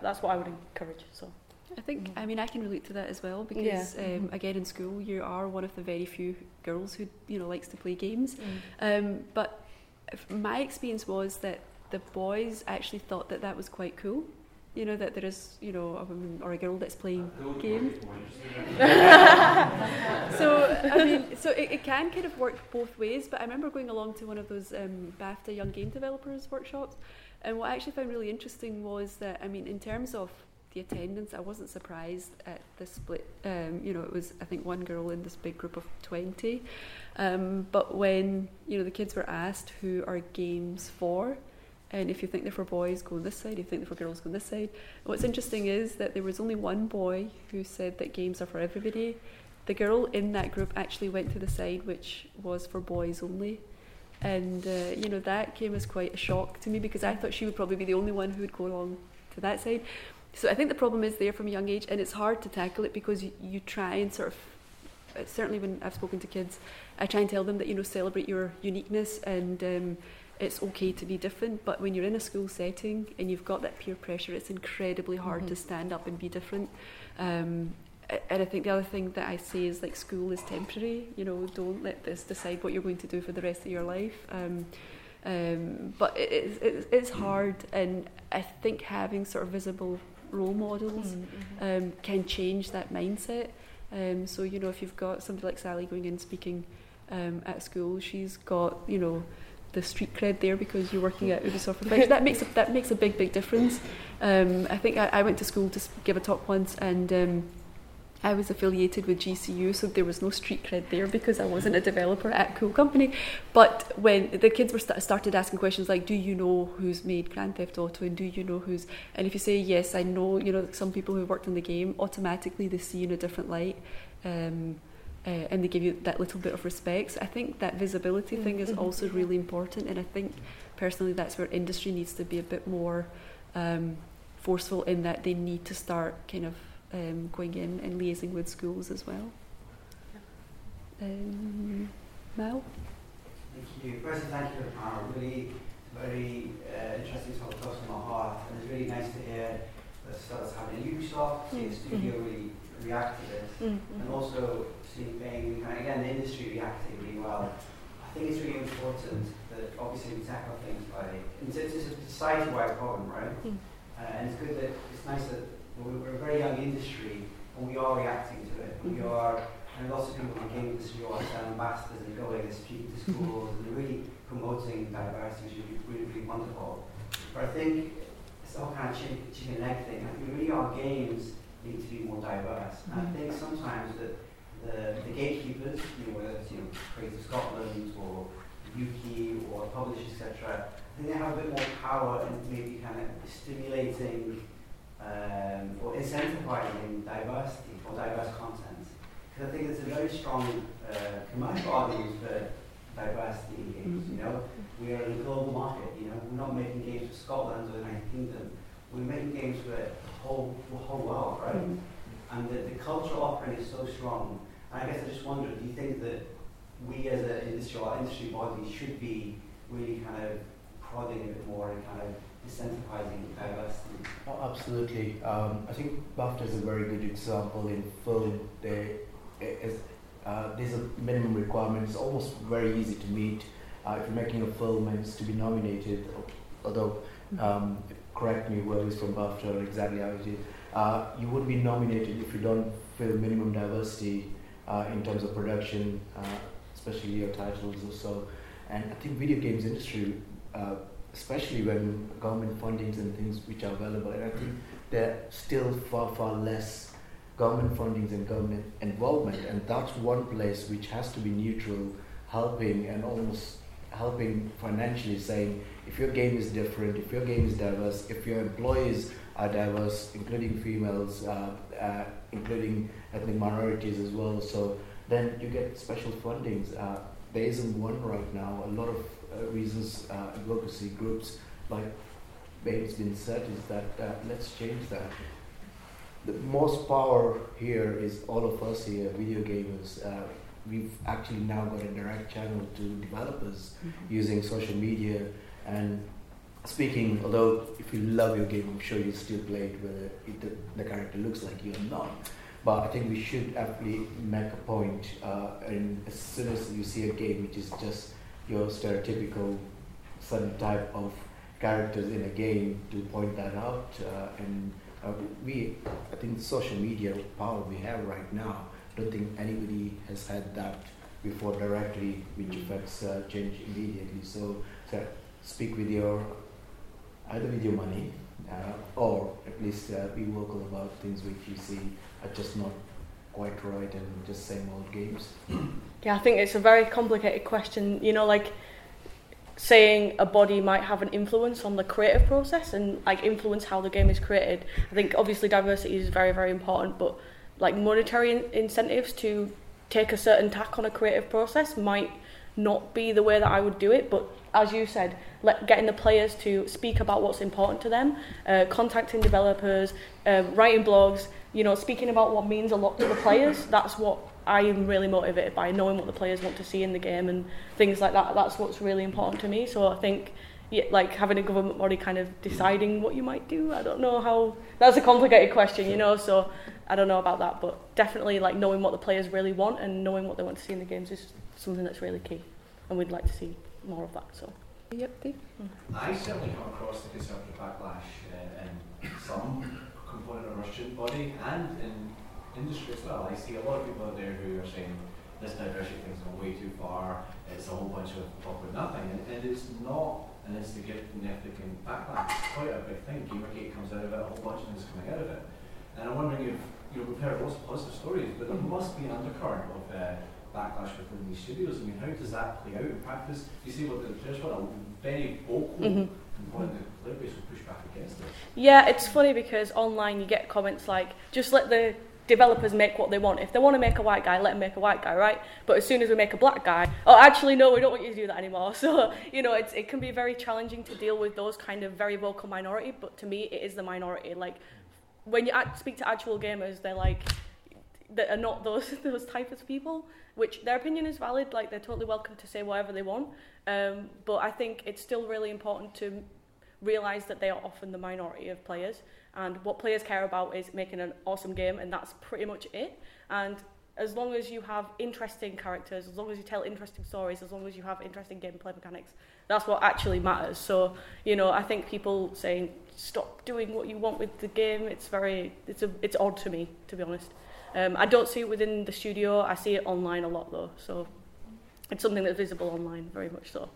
that's what I would encourage so I think. I mean, I can relate to that as well because, Yeah. um, Mhm. again, in school, you are one of the very few girls who, you know, likes to play games. Um, but my experience was that the boys actually thought that that was quite cool. You know, that there is, you know, a woman or a girl that's playing would games. be more interested. *laughs* so I mean, so it, it can kind of work both ways. But I remember going along to one of those um, BAFTA Young Game Developers workshops, and what I actually found really interesting was that I mean, in terms of the attendance, I wasn't surprised at the split. Um, you know, it was I think one girl in this big group of twenty. Um, but when you know the kids were asked who are games for, and if you think they're for boys, go on this side. If you think they're for girls, go on this side. What's interesting is that there was only one boy who said that games are for everybody. The girl in that group actually went to the side which was for boys only. And, uh, you know, that came as quite a shock to me because I thought she would probably be the only one who would go along to that side. So I think the problem is there from a young age and it's hard to tackle it because you, you try and sort of, uh, certainly when I've spoken to kids, I try and tell them that, you know, celebrate your uniqueness and um, it's okay to be different. But when you're in a school setting and you've got that peer pressure, it's incredibly hard Mhm. to stand up and be different. Um, and I think the other thing that I say is like school is temporary. You know, don't let this decide what you're going to do for the rest of your life. Um, um, but it, it, it, it's hard, and I think having sort of visible role models Mm-hmm. um, can change that mindset. Um, so you know, if you've got somebody like Sally going in speaking um, at school, she's got you know the street cred there because you're working at Ubisoft that makes a, that makes a big big difference. Um, I think I, I went to school to give a talk once and. Um, I was affiliated with GCU, so there was no street cred there because I wasn't a developer at Cool Company. But when the kids were st- started asking questions like, "Do you know who's made Grand Theft Auto?" and "Do you know who's?" and if you say yes, I know, you know, some people who worked on the game, automatically they see you in a different light. Um, uh, and they give you that little bit of respect. So I think that visibility Mm, thing is mhm. also really important, and I think personally that's where industry needs to be a bit more um, forceful in that they need to start kind of um, going in and liaising with schools as well. Um, Mal? Thank you. Firstly, thank you for the panel. Really very uh, interesting talk close to my heart. And it's really nice to hear the stuff that's happening at Ubisoft, see the studio really react to this. Mm, And also kind of, again, the industry reacting really well. I think it's really important that obviously we tackle things by, it's, it's a society-wide problem, right? Mm. Uh, and it's good that, it's nice that we're, we're a very young industry and we are reacting to it. We Mhm. are, and lots of people in the game industry are selling ambassadors and going and speaking to schools and they're really promoting diversity, which is really, really wonderful. But I think it's all kind of chicken, chicken and egg thing. I think really our games need to be more diverse. And I think sometimes that the, the gatekeepers, you know, whether it's you know, Creative Scotland or Ukie or publishers, etc., I think they have a bit more power in maybe kind of stimulating um, or incentivizing diversity or diverse content. Because I think it's a very strong uh, commercial argument for diversity in games. Mhm. You know, we are in a global market. You know, we're not making games for Scotland or the United Kingdom. We're making games for the whole the whole world, right? Mhm. And the, the cultural offering is so strong. And I guess I just wonder, do you think that we as an industry or industry body should be really kind of prodding a bit more and kind of incentivizing diversity? Oh, absolutely. Um, I think BAFTA is a very good example in film. There is uh, there's a minimum requirement. It's almost very easy to meet. Uh, if you're making a film and it's to be nominated, although um, correct me whoever is from BAFTA or exactly how it is, uh, you wouldn't be nominated if you don't fill minimum diversity in terms of production, uh, especially your titles or so. And I think video games industry, uh, especially when government fundings and things which are available, and I think there are still far far less government fundings and government involvement, and that's one place which has to be neutral, helping and almost helping financially, saying if your game is different, if your game is diverse, if your employees are diverse, including females, uh, uh, including ethnic minorities as well. So then you get special fundings. Uh, there isn't one right now. A lot of uh, reasons, uh, advocacy groups like Babe's been said is that uh, let's change that. The most power here is all of us here, video gamers. Uh, we've actually now got a direct channel to developers using social media and speaking, although if you love your game, I'm sure you still play it whether it, the, the character looks like you or not. But I think we should actually make a point, uh, and as soon as you see a game which is just your stereotypical certain type of characters in a game, to point that out. Uh, and uh, we, I think social media power we have right now, I don't think anybody has had that before directly, which affects uh, change immediately. So, so speak with your either with your money uh, or at least uh, be vocal about things which you see are just not quite right and just same old games. *clears throat* Yeah, I think it's a very complicated question. You know, like saying a body might have an influence on the creative process and like influence how the game is created. I think obviously diversity is very very important, but like monetary in- incentives to take a certain tack on a creative process might not be the way that I would do it. But as you said, let, getting the players to speak about what's important to them, uh, contacting developers, uh, writing blogs, you know, speaking about what means a lot to the players. That's what I am really motivated by, knowing what the players want to see in the game and things like that. That's what's really important to me. So I think, yeah, like having a government body kind of deciding what you might do. I don't know how. That's a complicated question, you know. So I don't know about that, but definitely like knowing what the players really want and knowing what they want to see in the games is something that's really key, and we'd like to see more of that. So. Yep, Dave. I certainly come across the conservative backlash uh, in some component of our student body and in industry as well. I see a lot of people out there who are saying this diversity thing's gone way too far, it's a whole bunch of talk about nothing, and, and it's not an insignificant backlash, it's quite a big thing. Gamergate comes out of it, a whole bunch of things coming out of it. And I'm wondering if, you know, we've heard lots of positive stories, but there must be an undercurrent of uh, backlash within these studios. I mean, how does that play out in practice? You see what the there's what a very vocal Mhm. component of the player base will push back against it. Yeah, it's funny because online you get comments like, just let the developers make what they want. If they want to make a white guy, let them make a white guy, right? But as soon as we make a black guy, oh, actually, no, we don't want you to do that anymore. *laughs* So, you know, it's, it can be very challenging to deal with those kind of very vocal minority, but to me, it is the minority. Like, when you act, speak to actual gamers, they're like, that are not those *laughs* those type of people, which their opinion is valid. Like they're totally welcome to say whatever they want. Um, but I think it's still really important to realize that they are often the minority of players, and what players care about is making an awesome game, and that's pretty much it. And as long as you have interesting characters, as long as you tell interesting stories, as long as you have interesting gameplay mechanics, that's what actually matters. So, you know, I think people saying stop doing what you want with the game, it's very, it's a, it's odd to me, to be honest. Um, I don't see it within the studio. I see it online a lot though, so it's something that's visible online very much so.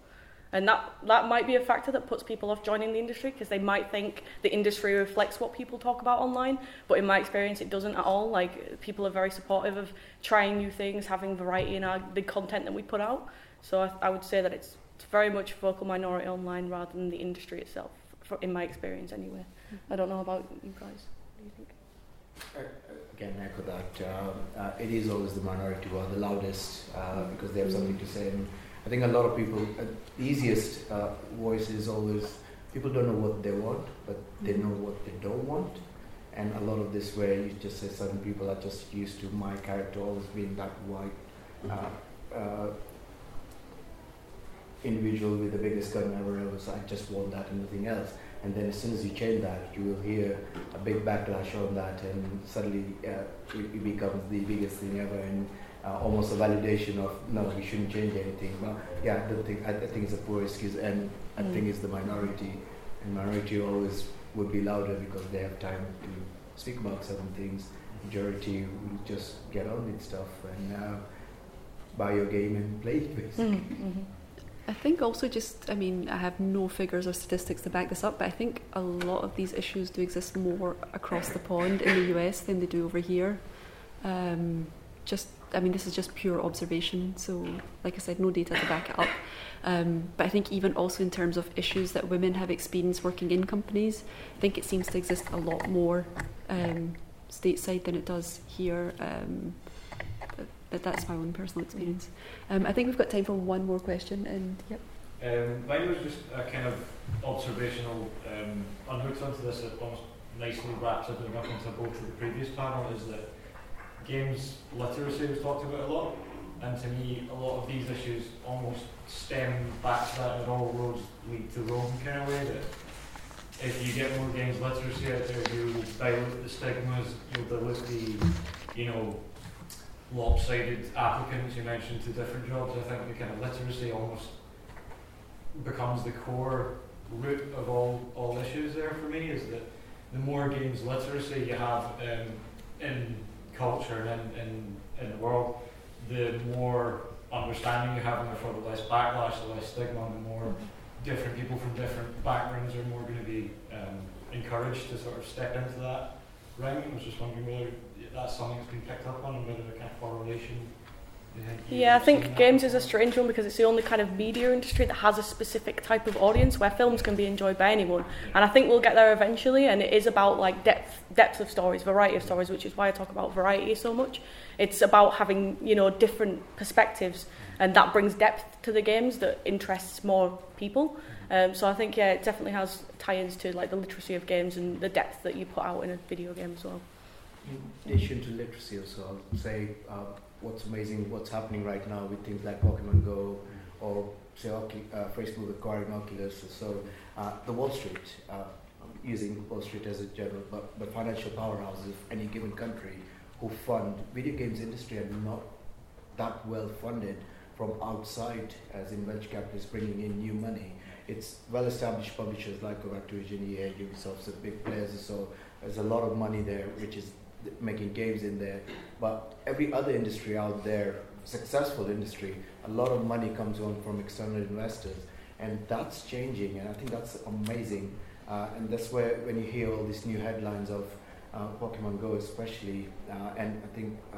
And that, that might be a factor that puts people off joining the industry because they might think the industry reflects what people talk about online. But in my experience, it doesn't at all. Like, people are very supportive of trying new things, having variety in our, the content that we put out. So I, I would say that it's, it's very much vocal minority online rather than the industry itself, for, in my experience anyway. I don't know about you guys. What do you think? Uh, again, echo that. Um, uh, it is always the minority who are the loudest uh, because they have something to say. And, I think a lot of people, uh, the easiest uh, voice is always people don't know what they want, but they know what they don't want. And a lot of this, where you just say certain people are just used to my character always being that white uh, uh, individual with the biggest gun ever, ever. So I just want that and nothing else. And then as soon as you change that, you will hear a big backlash on that, and suddenly uh, it, it becomes the biggest thing ever. And uh, almost a validation of no, we shouldn't change anything. But yeah, I don't think I, I think it's a poor excuse, and I mm. think it's the minority, and minority always would be louder because they have time to speak about certain things. Majority will just get on with stuff and uh, buy your game and play it basically. Mm, mm-hmm. I think also just, I mean, I have no figures or statistics to back this up, but I think a lot of these issues do exist more across the pond in the US than they do over here. Um, just I mean, this is just pure observation. So, like I said, no data to back it up. Um, but I think even also in terms of issues that women have experienced working in companies, I think it seems to exist a lot more um, stateside than it does here. Um, but, that's my own personal experience. Um, I think we've got time for one more question. And yep. Um, mine was just a kind of observational um, onto this. It almost nicely wraps everything up into both of the previous panel. Is that games literacy was talked about a lot, and to me, a lot of these issues almost stem back to that, and all roads lead to Rome kind of way. That if you get more games literacy out there, you dilute the stigmas, you'll dilute the, you know, lopsided applicants you mentioned to different jobs. I think the kind of literacy almost becomes the core root of all, all issues there for me is that the more games literacy you have um, in culture and in, in, in the world, the more understanding you have, and therefore the less backlash, the less stigma, and the more different people from different backgrounds are more going to be um, encouraged to sort of step into that ring. I was just wondering whether that's something that's been picked up on and whether the kind of correlation yeah, I think games is a strange one because it's the only kind of media industry that has a specific type of audience where films can be enjoyed by anyone. And I think we'll get there eventually. And it is about like depth, depth of stories, variety of stories, which is why I talk about variety so much. It's about having you know different perspectives, and that brings depth to the games that interests more people. Um, so I think yeah, it definitely has tie-ins to like the literacy of games and the depth that you put out in a video game as well. In addition to literacy, also, I'll say. Uh, what's amazing, what's happening right now with things like Pokemon Go or say uh, Facebook acquiring Oculus. So uh, the Wall Street, uh, using Wall Street as a general, but, but financial powerhouses of any given country who fund video games industry are not that well funded from outside, as in venture capitalists bringing in new money. It's well-established publishers like Activision, EA, Ubisoft, the big players. So there's a lot of money there, which is making games in there. But every other industry out there, successful industry, a lot of money comes on from external investors, and that's changing, and I think that's amazing. Uh, and that's where when you hear all these new headlines of uh, Pokemon Go, especially, uh, and I think uh,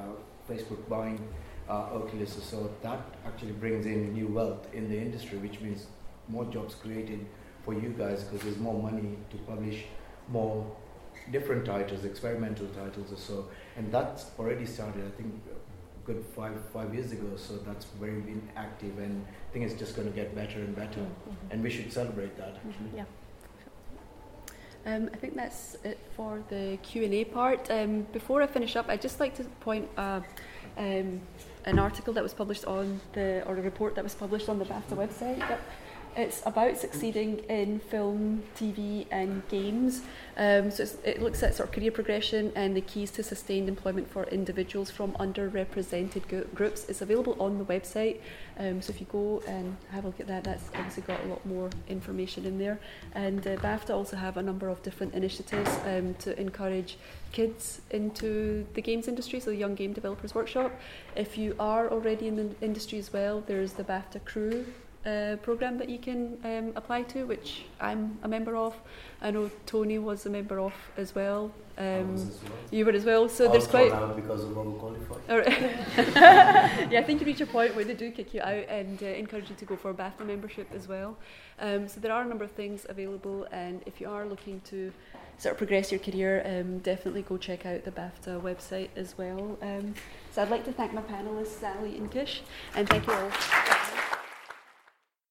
Facebook buying uh, Oculus or so, that actually brings in new wealth in the industry, which means more jobs created for you guys because there's more money to publish more different titles, experimental titles or so, and that's already started. I think a good five five years ago. So that's very been active, and I think it's just going to get better and better, Mhm. and we should celebrate that. Actually. Yeah. Um, I think that's it for the Q and A part. Um, before I finish up, I'd just like to point uh, um, an article that was published on the or a report that was published on the BAFTA website. Yep. It's about succeeding in film, TV, and games. Um, so it looks at sort of career progression and the keys to sustained employment for individuals from underrepresented gro- groups. It's available on the website. Um, so if you go and have a look at that, that's obviously got a lot more information in there. And uh, BAFTA also have a number of different initiatives um, to encourage kids into the games industry, so the Young Game Developers Workshop. If you are already in the industry as well, there's the BAFTA Crew uh, program that you can um, apply to, which I'm a member of. I know Tony was a member of as well. Um, you were as well, so there's quite. because of overqualified. *laughs* Yeah, I think you reach a point where they do kick you out and uh, encourage you to go for a BAFTA membership as well. Um, so there are a number of things available, and if you are looking to sort of progress your career, um, definitely go check out the BAFTA website as well. Um, so I'd like to thank my panelists, Sally and Kish, and thank you all.